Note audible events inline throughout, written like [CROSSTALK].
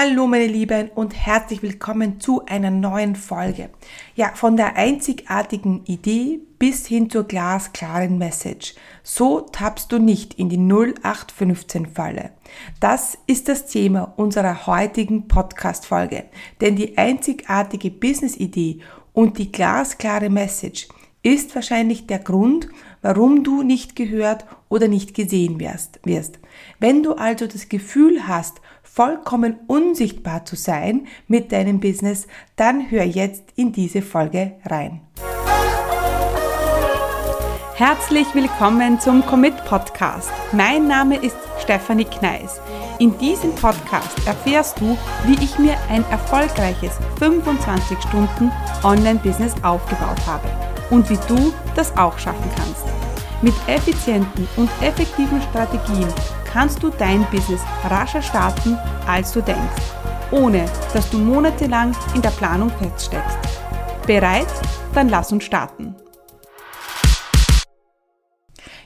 Hallo meine Lieben und herzlich willkommen zu einer neuen Folge. Ja, von der einzigartigen Idee bis hin zur glasklaren Message. So tappst du nicht in die 0815 Falle. Das ist das Thema unserer heutigen Podcast Folge, denn die einzigartige Business Idee und die glasklare Message ist wahrscheinlich der Grund, warum du nicht gehört oder nicht gesehen wirst. Wenn du also das Gefühl hast, vollkommen unsichtbar zu sein mit deinem Business, dann hör jetzt in diese Folge rein. Herzlich willkommen zum Commit Podcast. Mein Name ist Stefanie Kneis. In diesem Podcast erfährst du, wie ich mir ein erfolgreiches 25 Stunden Online-Business aufgebaut habe und wie du das auch schaffen kannst. Mit effizienten und effektiven Strategien kannst du dein Business rascher starten, als du denkst, ohne dass du monatelang in der Planung feststeckst. Bereit? Dann lass uns starten.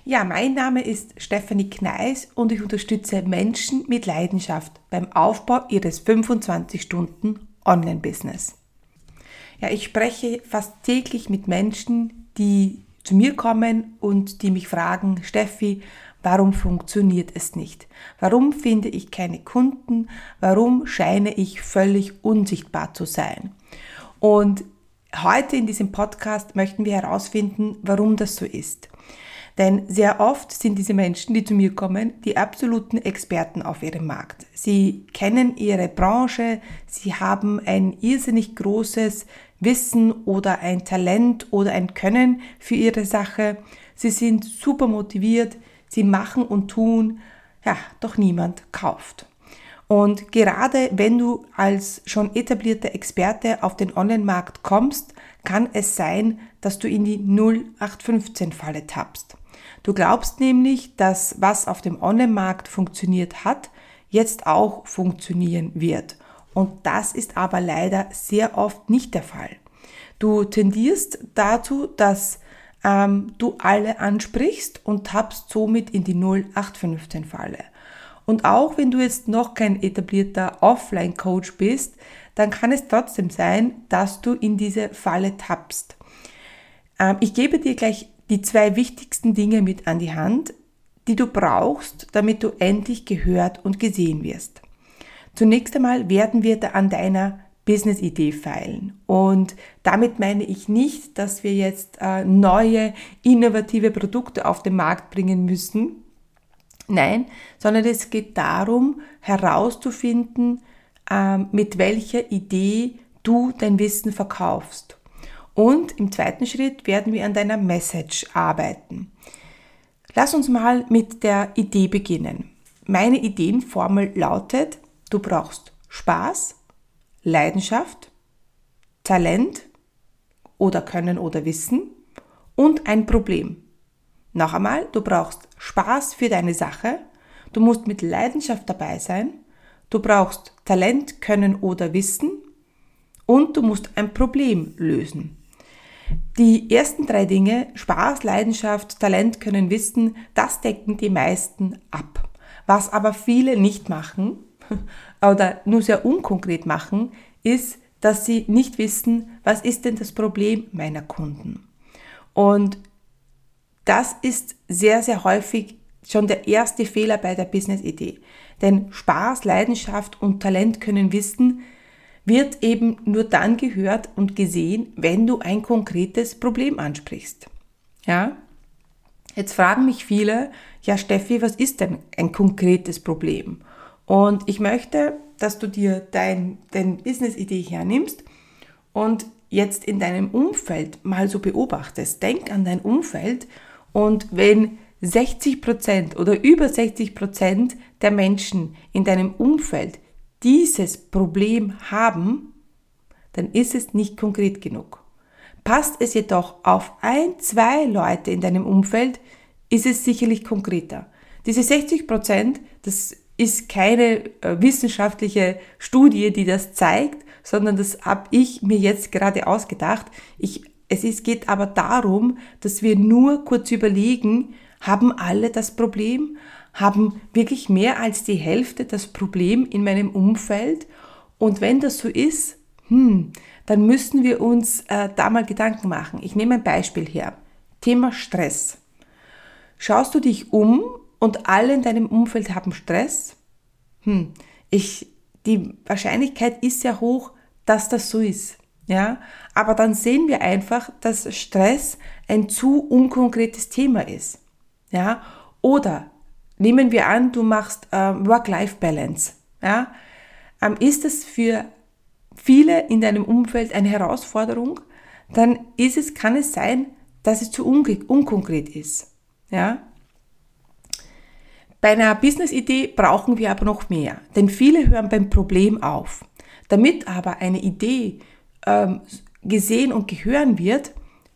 Ja, mein Name ist Stephanie Kneis und ich unterstütze Menschen mit Leidenschaft beim Aufbau ihres 25 Stunden Online-Business. Ja, ich spreche fast täglich mit Menschen, die zu mir kommen und die mich fragen, Steffi, Warum funktioniert es nicht? Warum finde ich keine Kunden? Warum scheine ich völlig unsichtbar zu sein? Und heute in diesem Podcast möchten wir herausfinden, warum das so ist. Denn sehr oft sind diese Menschen, die zu mir kommen, die absoluten Experten auf ihrem Markt. Sie kennen ihre Branche, sie haben ein irrsinnig großes Wissen oder ein Talent oder ein Können für ihre Sache. Sie sind super motiviert, Sie machen und tun, ja, doch niemand kauft. Und gerade wenn du als schon etablierter Experte auf den Online-Markt kommst, kann es sein, dass du in die 0815-Falle tappst. Du glaubst nämlich, dass was auf dem Online-Markt funktioniert hat, jetzt auch funktionieren wird. Und das ist aber leider sehr oft nicht der Fall. Du tendierst dazu, dass ähm, du alle ansprichst und tappst somit in die 0815 Falle. Und auch wenn du jetzt noch kein etablierter Offline-Coach bist, dann kann es trotzdem sein, dass du in diese Falle tappst. Ähm, ich gebe dir gleich die zwei wichtigsten Dinge mit an die Hand, die du brauchst, damit du endlich gehört und gesehen wirst. Zunächst einmal werden wir da an deiner Business-Idee feilen. Und damit meine ich nicht, dass wir jetzt äh, neue, innovative Produkte auf den Markt bringen müssen. Nein, sondern es geht darum, herauszufinden, äh, mit welcher Idee du dein Wissen verkaufst. Und im zweiten Schritt werden wir an deiner Message arbeiten. Lass uns mal mit der Idee beginnen. Meine Ideenformel lautet, du brauchst Spaß, Leidenschaft, Talent oder Können oder Wissen und ein Problem. Noch einmal, du brauchst Spaß für deine Sache, du musst mit Leidenschaft dabei sein, du brauchst Talent, Können oder Wissen und du musst ein Problem lösen. Die ersten drei Dinge, Spaß, Leidenschaft, Talent, Können, Wissen, das decken die meisten ab. Was aber viele nicht machen, [LAUGHS] oder nur sehr unkonkret machen, ist, dass sie nicht wissen, was ist denn das Problem meiner Kunden. Und das ist sehr, sehr häufig schon der erste Fehler bei der Business-Idee. Denn Spaß, Leidenschaft und Talent können wissen, wird eben nur dann gehört und gesehen, wenn du ein konkretes Problem ansprichst. Ja? Jetzt fragen mich viele, ja Steffi, was ist denn ein konkretes Problem? Und ich möchte, dass du dir dein, dein Business-Idee hernimmst und jetzt in deinem Umfeld mal so beobachtest. Denk an dein Umfeld und wenn 60% oder über 60% der Menschen in deinem Umfeld dieses Problem haben, dann ist es nicht konkret genug. Passt es jedoch auf ein, zwei Leute in deinem Umfeld, ist es sicherlich konkreter. Diese 60% das ist keine äh, wissenschaftliche Studie, die das zeigt, sondern das habe ich mir jetzt gerade ausgedacht. Ich, es ist, geht aber darum, dass wir nur kurz überlegen, haben alle das Problem? haben wirklich mehr als die Hälfte das Problem in meinem Umfeld. Und wenn das so ist, hm, dann müssen wir uns äh, da mal Gedanken machen. Ich nehme ein Beispiel her. Thema Stress. Schaust du dich um und alle in deinem Umfeld haben Stress? Hm, ich, die Wahrscheinlichkeit ist ja hoch, dass das so ist. Ja, aber dann sehen wir einfach, dass Stress ein zu unkonkretes Thema ist. Ja, oder nehmen wir an, du machst äh, Work-Life-Balance. Ja, ähm, ist es für viele in deinem Umfeld eine Herausforderung, dann ist es, kann es sein, dass es zu unkonkret ist. Ja, bei einer Business-Idee brauchen wir aber noch mehr, denn viele hören beim Problem auf. Damit aber eine Idee ähm, gesehen und gehören wird,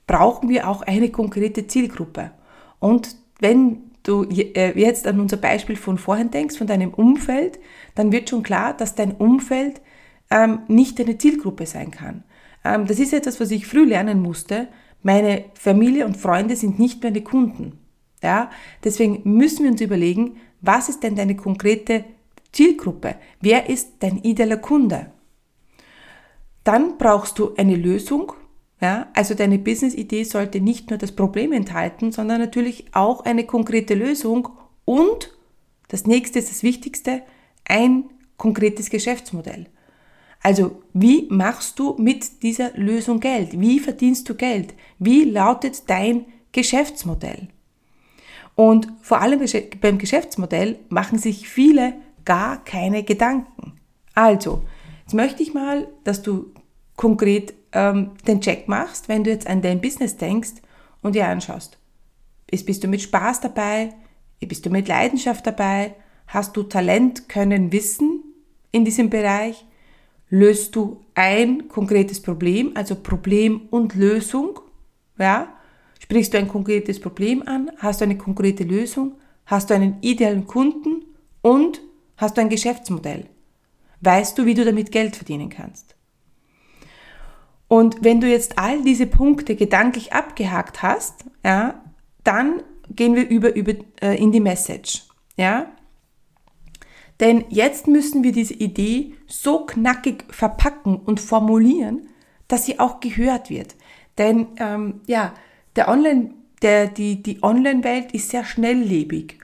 brauchen wir auch eine konkrete Zielgruppe. Und wenn du äh, jetzt an unser Beispiel von vorhin denkst, von deinem Umfeld, dann wird schon klar, dass dein Umfeld ähm, nicht deine Zielgruppe sein kann. Ähm, das ist etwas, was ich früh lernen musste. Meine Familie und Freunde sind nicht meine Kunden. Ja, deswegen müssen wir uns überlegen, was ist denn deine konkrete Zielgruppe? Wer ist dein idealer Kunde? Dann brauchst du eine Lösung. Ja, also deine Business-Idee sollte nicht nur das Problem enthalten, sondern natürlich auch eine konkrete Lösung und das nächste ist das Wichtigste, ein konkretes Geschäftsmodell. Also, wie machst du mit dieser Lösung Geld? Wie verdienst du Geld? Wie lautet dein Geschäftsmodell? Und vor allem beim Geschäftsmodell machen sich viele gar keine Gedanken. Also, jetzt möchte ich mal, dass du konkret ähm, den Check machst, wenn du jetzt an dein Business denkst und dir anschaust. Bist du mit Spaß dabei? Bist du mit Leidenschaft dabei? Hast du Talent, Können, Wissen in diesem Bereich? Löst du ein konkretes Problem, also Problem und Lösung? Ja? Sprichst du ein konkretes Problem an? Hast du eine konkrete Lösung? Hast du einen idealen Kunden? Und hast du ein Geschäftsmodell? Weißt du, wie du damit Geld verdienen kannst? Und wenn du jetzt all diese Punkte gedanklich abgehakt hast, ja, dann gehen wir über, über äh, in die Message. Ja? Denn jetzt müssen wir diese Idee so knackig verpacken und formulieren, dass sie auch gehört wird. Denn ähm, ja, der Online, der, die, die Online-Welt ist sehr schnelllebig.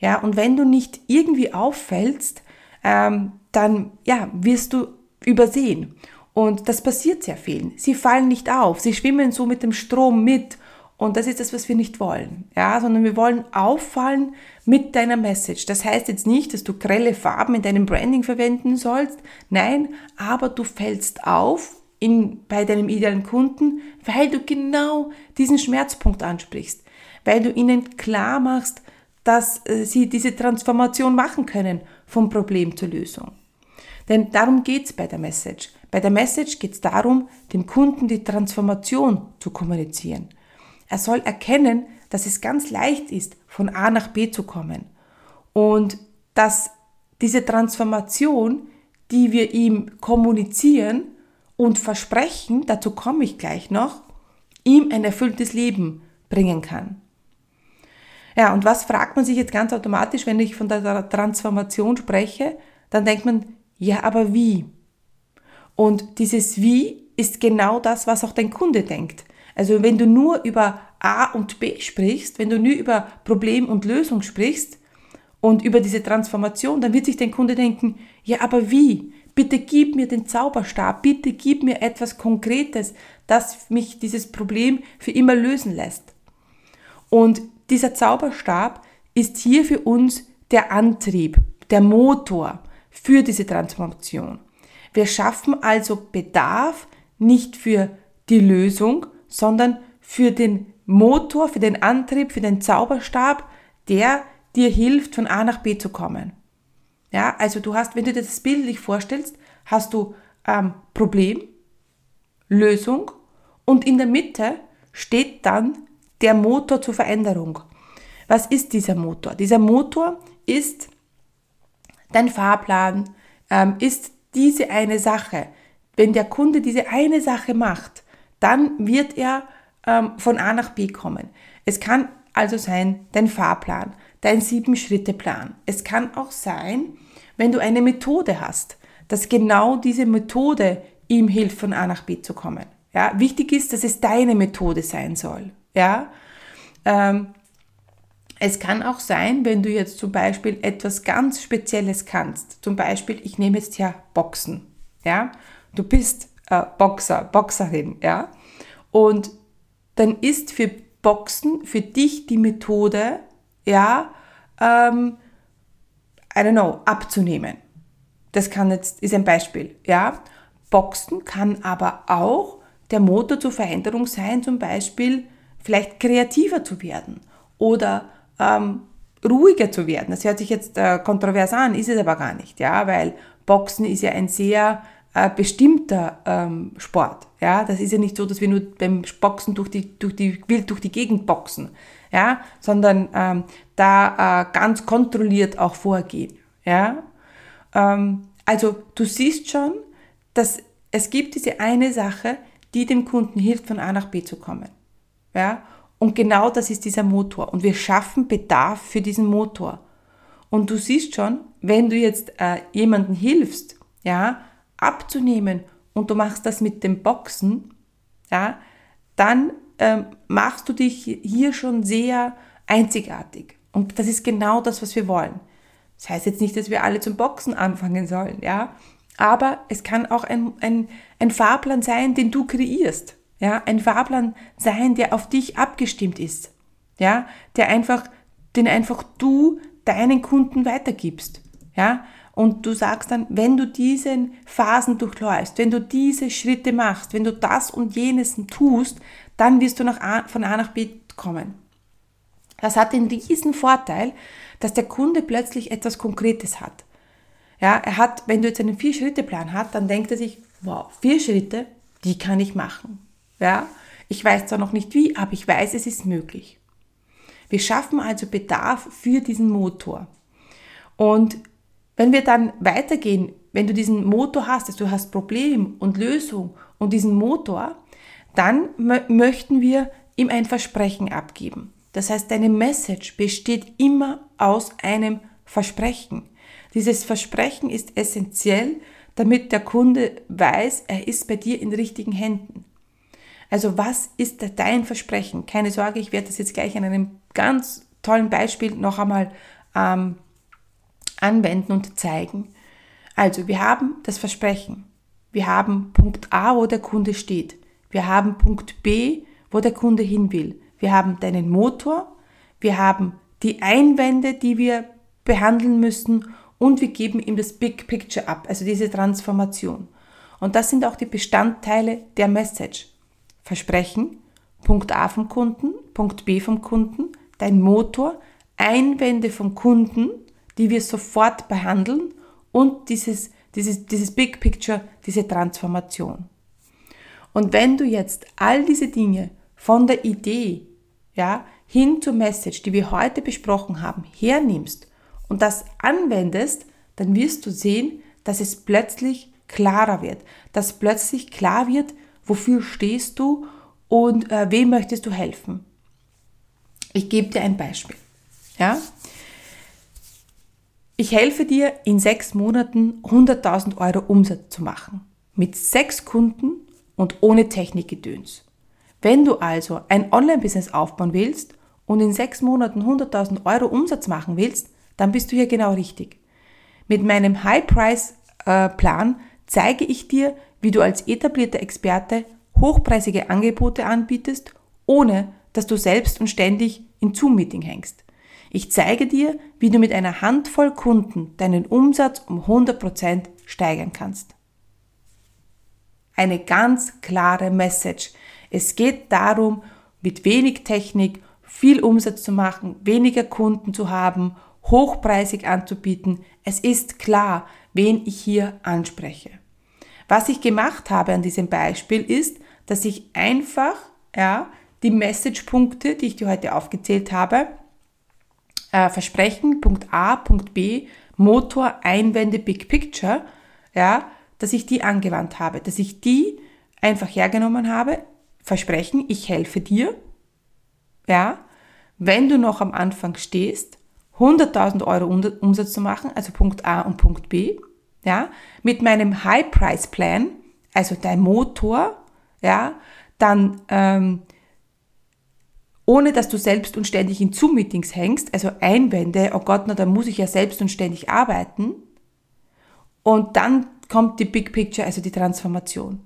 Ja, und wenn du nicht irgendwie auffällst, ähm, dann ja, wirst du übersehen. Und das passiert sehr vielen. Sie fallen nicht auf, sie schwimmen so mit dem Strom mit. Und das ist das, was wir nicht wollen. Ja, sondern wir wollen auffallen mit deiner Message. Das heißt jetzt nicht, dass du grelle Farben in deinem Branding verwenden sollst. Nein, aber du fällst auf in, bei deinem idealen Kunden, weil du genau diesen Schmerzpunkt ansprichst, weil du ihnen klar machst, dass äh, sie diese Transformation machen können vom Problem zur Lösung. Denn darum geht's bei der Message. Bei der Message geht's darum, dem Kunden die Transformation zu kommunizieren. Er soll erkennen, dass es ganz leicht ist, von A nach B zu kommen. Und dass diese Transformation, die wir ihm kommunizieren, und Versprechen, dazu komme ich gleich noch, ihm ein erfülltes Leben bringen kann. Ja, und was fragt man sich jetzt ganz automatisch, wenn ich von der Transformation spreche? Dann denkt man, ja, aber wie? Und dieses Wie ist genau das, was auch dein Kunde denkt. Also wenn du nur über A und B sprichst, wenn du nur über Problem und Lösung sprichst und über diese Transformation, dann wird sich dein Kunde denken, ja, aber wie? Bitte gib mir den Zauberstab, bitte gib mir etwas Konkretes, das mich dieses Problem für immer lösen lässt. Und dieser Zauberstab ist hier für uns der Antrieb, der Motor für diese Transformation. Wir schaffen also Bedarf nicht für die Lösung, sondern für den Motor, für den Antrieb, für den Zauberstab, der dir hilft, von A nach B zu kommen. Ja, also du hast, wenn du dir das bildlich vorstellst, hast du ähm, Problem, Lösung und in der Mitte steht dann der Motor zur Veränderung. Was ist dieser Motor? Dieser Motor ist dein Fahrplan, ähm, ist diese eine Sache. Wenn der Kunde diese eine Sache macht, dann wird er ähm, von A nach B kommen. Es kann also sein dein Fahrplan, dein Sieben-Schritte-Plan. Es kann auch sein, wenn du eine Methode hast, dass genau diese Methode ihm hilft, von A nach B zu kommen. Ja, wichtig ist, dass es deine Methode sein soll. Ja, ähm, es kann auch sein, wenn du jetzt zum Beispiel etwas ganz Spezielles kannst. Zum Beispiel, ich nehme jetzt ja Boxen. Ja, du bist äh, Boxer, Boxerin. Ja, und dann ist für Boxen für dich die Methode, ja, ähm, I don't know, abzunehmen. Das kann jetzt, ist ein Beispiel, ja. Boxen kann aber auch der Motor zur Veränderung sein, zum Beispiel vielleicht kreativer zu werden oder ähm, ruhiger zu werden. Das hört sich jetzt äh, kontrovers an, ist es aber gar nicht, ja, weil Boxen ist ja ein sehr äh, bestimmter ähm, Sport. Ja, das ist ja nicht so, dass wir nur beim Boxen durch die, durch die, wild durch die Gegend boxen, ja, sondern ähm, da äh, ganz kontrolliert auch vorgehen. Ja, ähm, also du siehst schon, dass es gibt diese eine Sache, die dem Kunden hilft, von A nach B zu kommen. Ja, und genau das ist dieser Motor. Und wir schaffen Bedarf für diesen Motor. Und du siehst schon, wenn du jetzt äh, jemandem hilfst, ja, abzunehmen und du machst das mit dem Boxen, ja, dann ähm, machst du dich hier schon sehr einzigartig. Und das ist genau das, was wir wollen. Das heißt jetzt nicht, dass wir alle zum Boxen anfangen sollen, ja. Aber es kann auch ein, ein, ein Fahrplan sein, den du kreierst. Ja, ein Fahrplan sein, der auf dich abgestimmt ist. Ja, der einfach, den einfach du deinen Kunden weitergibst. Ja, und du sagst dann, wenn du diesen Phasen durchläufst, wenn du diese Schritte machst, wenn du das und jenes tust, dann wirst du nach A, von A nach B kommen. Das hat den riesen Vorteil, dass der Kunde plötzlich etwas Konkretes hat. Ja, er hat, wenn du jetzt einen Vier-Schritte-Plan hast, dann denkt er sich, wow, vier Schritte, die kann ich machen. Ja, ich weiß zwar noch nicht wie, aber ich weiß, es ist möglich. Wir schaffen also Bedarf für diesen Motor. Und wenn wir dann weitergehen, wenn du diesen Motor hast, dass du hast Problem und Lösung und diesen Motor, dann möchten wir ihm ein Versprechen abgeben. Das heißt, deine Message besteht immer aus einem Versprechen. Dieses Versprechen ist essentiell, damit der Kunde weiß, er ist bei dir in richtigen Händen. Also was ist dein Versprechen? Keine Sorge, ich werde das jetzt gleich an einem ganz tollen Beispiel noch einmal ähm, anwenden und zeigen. Also wir haben das Versprechen. Wir haben Punkt A, wo der Kunde steht. Wir haben Punkt B, wo der Kunde hin will. Wir haben deinen Motor. Wir haben die Einwände, die wir behandeln müssen und wir geben ihm das Big Picture ab, also diese Transformation. Und das sind auch die Bestandteile der Message. Versprechen, Punkt A vom Kunden, Punkt B vom Kunden, dein Motor, Einwände vom Kunden, die wir sofort behandeln und dieses, dieses, dieses Big Picture, diese Transformation. Und wenn du jetzt all diese Dinge von der Idee ja, hin zur Message, die wir heute besprochen haben, hernimmst und das anwendest, dann wirst du sehen, dass es plötzlich klarer wird, dass plötzlich klar wird, wofür stehst du und äh, wem möchtest du helfen. Ich gebe dir ein Beispiel. Ja? Ich helfe dir in sechs Monaten 100.000 Euro Umsatz zu machen. Mit sechs Kunden und ohne Technikgedöns. Wenn du also ein Online-Business aufbauen willst und in sechs Monaten 100.000 Euro Umsatz machen willst, dann bist du hier genau richtig. Mit meinem High-Price-Plan zeige ich dir, wie du als etablierter Experte hochpreisige Angebote anbietest, ohne dass du selbst und ständig in Zoom-Meeting hängst. Ich zeige dir, wie du mit einer Handvoll Kunden deinen Umsatz um 100% steigern kannst. Eine ganz klare Message. Es geht darum, mit wenig Technik viel Umsatz zu machen, weniger Kunden zu haben, hochpreisig anzubieten. Es ist klar, wen ich hier anspreche. Was ich gemacht habe an diesem Beispiel ist, dass ich einfach ja, die Messagepunkte, die ich dir heute aufgezählt habe, äh, Versprechen, Punkt A, Punkt B, Motor, Einwände, Big Picture, ja, dass ich die angewandt habe, dass ich die einfach hergenommen habe, Versprechen, ich helfe dir, ja, wenn du noch am Anfang stehst, 100.000 Euro Umsatz zu machen, also Punkt A und Punkt B, ja, mit meinem High Price Plan, also dein Motor, ja, dann ähm, ohne dass du selbst und ständig in Zoom-Meetings hängst, also Einwände, oh Gott, na, da muss ich ja selbst und ständig arbeiten. Und dann kommt die Big Picture, also die Transformation.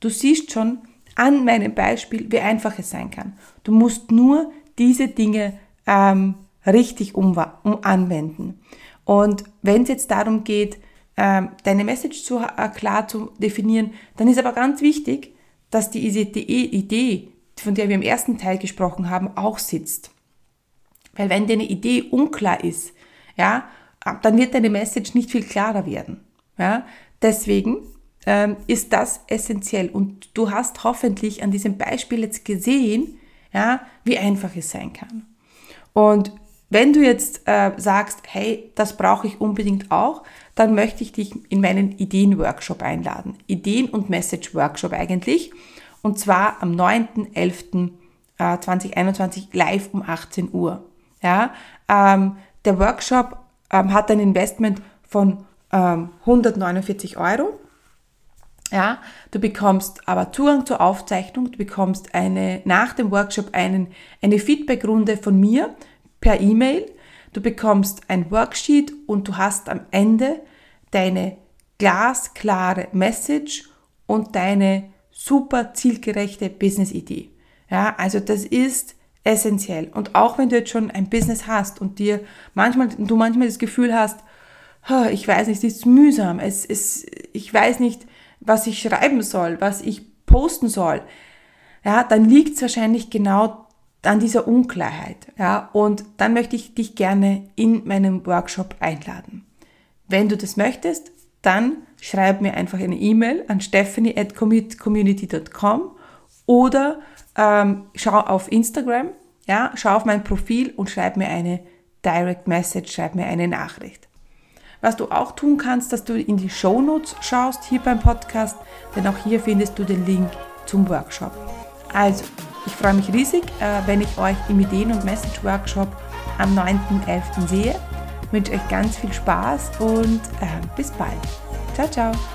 Du siehst schon an meinem Beispiel, wie einfach es sein kann. Du musst nur diese Dinge ähm, richtig um, um anwenden. Und wenn es jetzt darum geht, ähm, deine Message zu, äh, klar zu definieren, dann ist aber ganz wichtig, dass die Idee, von der wir im ersten Teil gesprochen haben, auch sitzt. Weil wenn deine Idee unklar ist, ja, dann wird deine Message nicht viel klarer werden. Ja, deswegen ähm, ist das essentiell. Und du hast hoffentlich an diesem Beispiel jetzt gesehen, ja, wie einfach es sein kann. Und wenn du jetzt äh, sagst, hey, das brauche ich unbedingt auch, dann möchte ich dich in meinen Ideen-Workshop einladen. Ideen- und Message-Workshop eigentlich. Und zwar am 9.11.2021 äh, live um 18 Uhr. Ja, ähm, der Workshop ähm, hat ein Investment von ähm, 149 Euro. Ja, du bekommst aber Zugang zur Aufzeichnung, du bekommst eine, nach dem Workshop einen, eine Feedbackrunde von mir per E-Mail. Du bekommst ein Worksheet und du hast am Ende deine glasklare Message und deine super zielgerechte Business-Idee. Ja, also das ist essentiell. Und auch wenn du jetzt schon ein Business hast und dir manchmal, du manchmal das Gefühl hast, ich weiß nicht, es ist mühsam, es ist, ich weiß nicht, was ich schreiben soll, was ich posten soll, ja, dann liegt es wahrscheinlich genau an dieser Unklarheit. Ja, und dann möchte ich dich gerne in meinem Workshop einladen. Wenn du das möchtest, dann schreib mir einfach eine E-Mail an stephanie at community.com oder ähm, schau auf Instagram, ja, schau auf mein Profil und schreib mir eine Direct Message, schreib mir eine Nachricht. Was du auch tun kannst, dass du in die Show Notes schaust hier beim Podcast, denn auch hier findest du den Link zum Workshop. Also, ich freue mich riesig, äh, wenn ich euch im Ideen- und Message-Workshop am 9.11. sehe. Ich wünsche euch ganz viel Spaß und äh, bis bald. Tchau, tchau!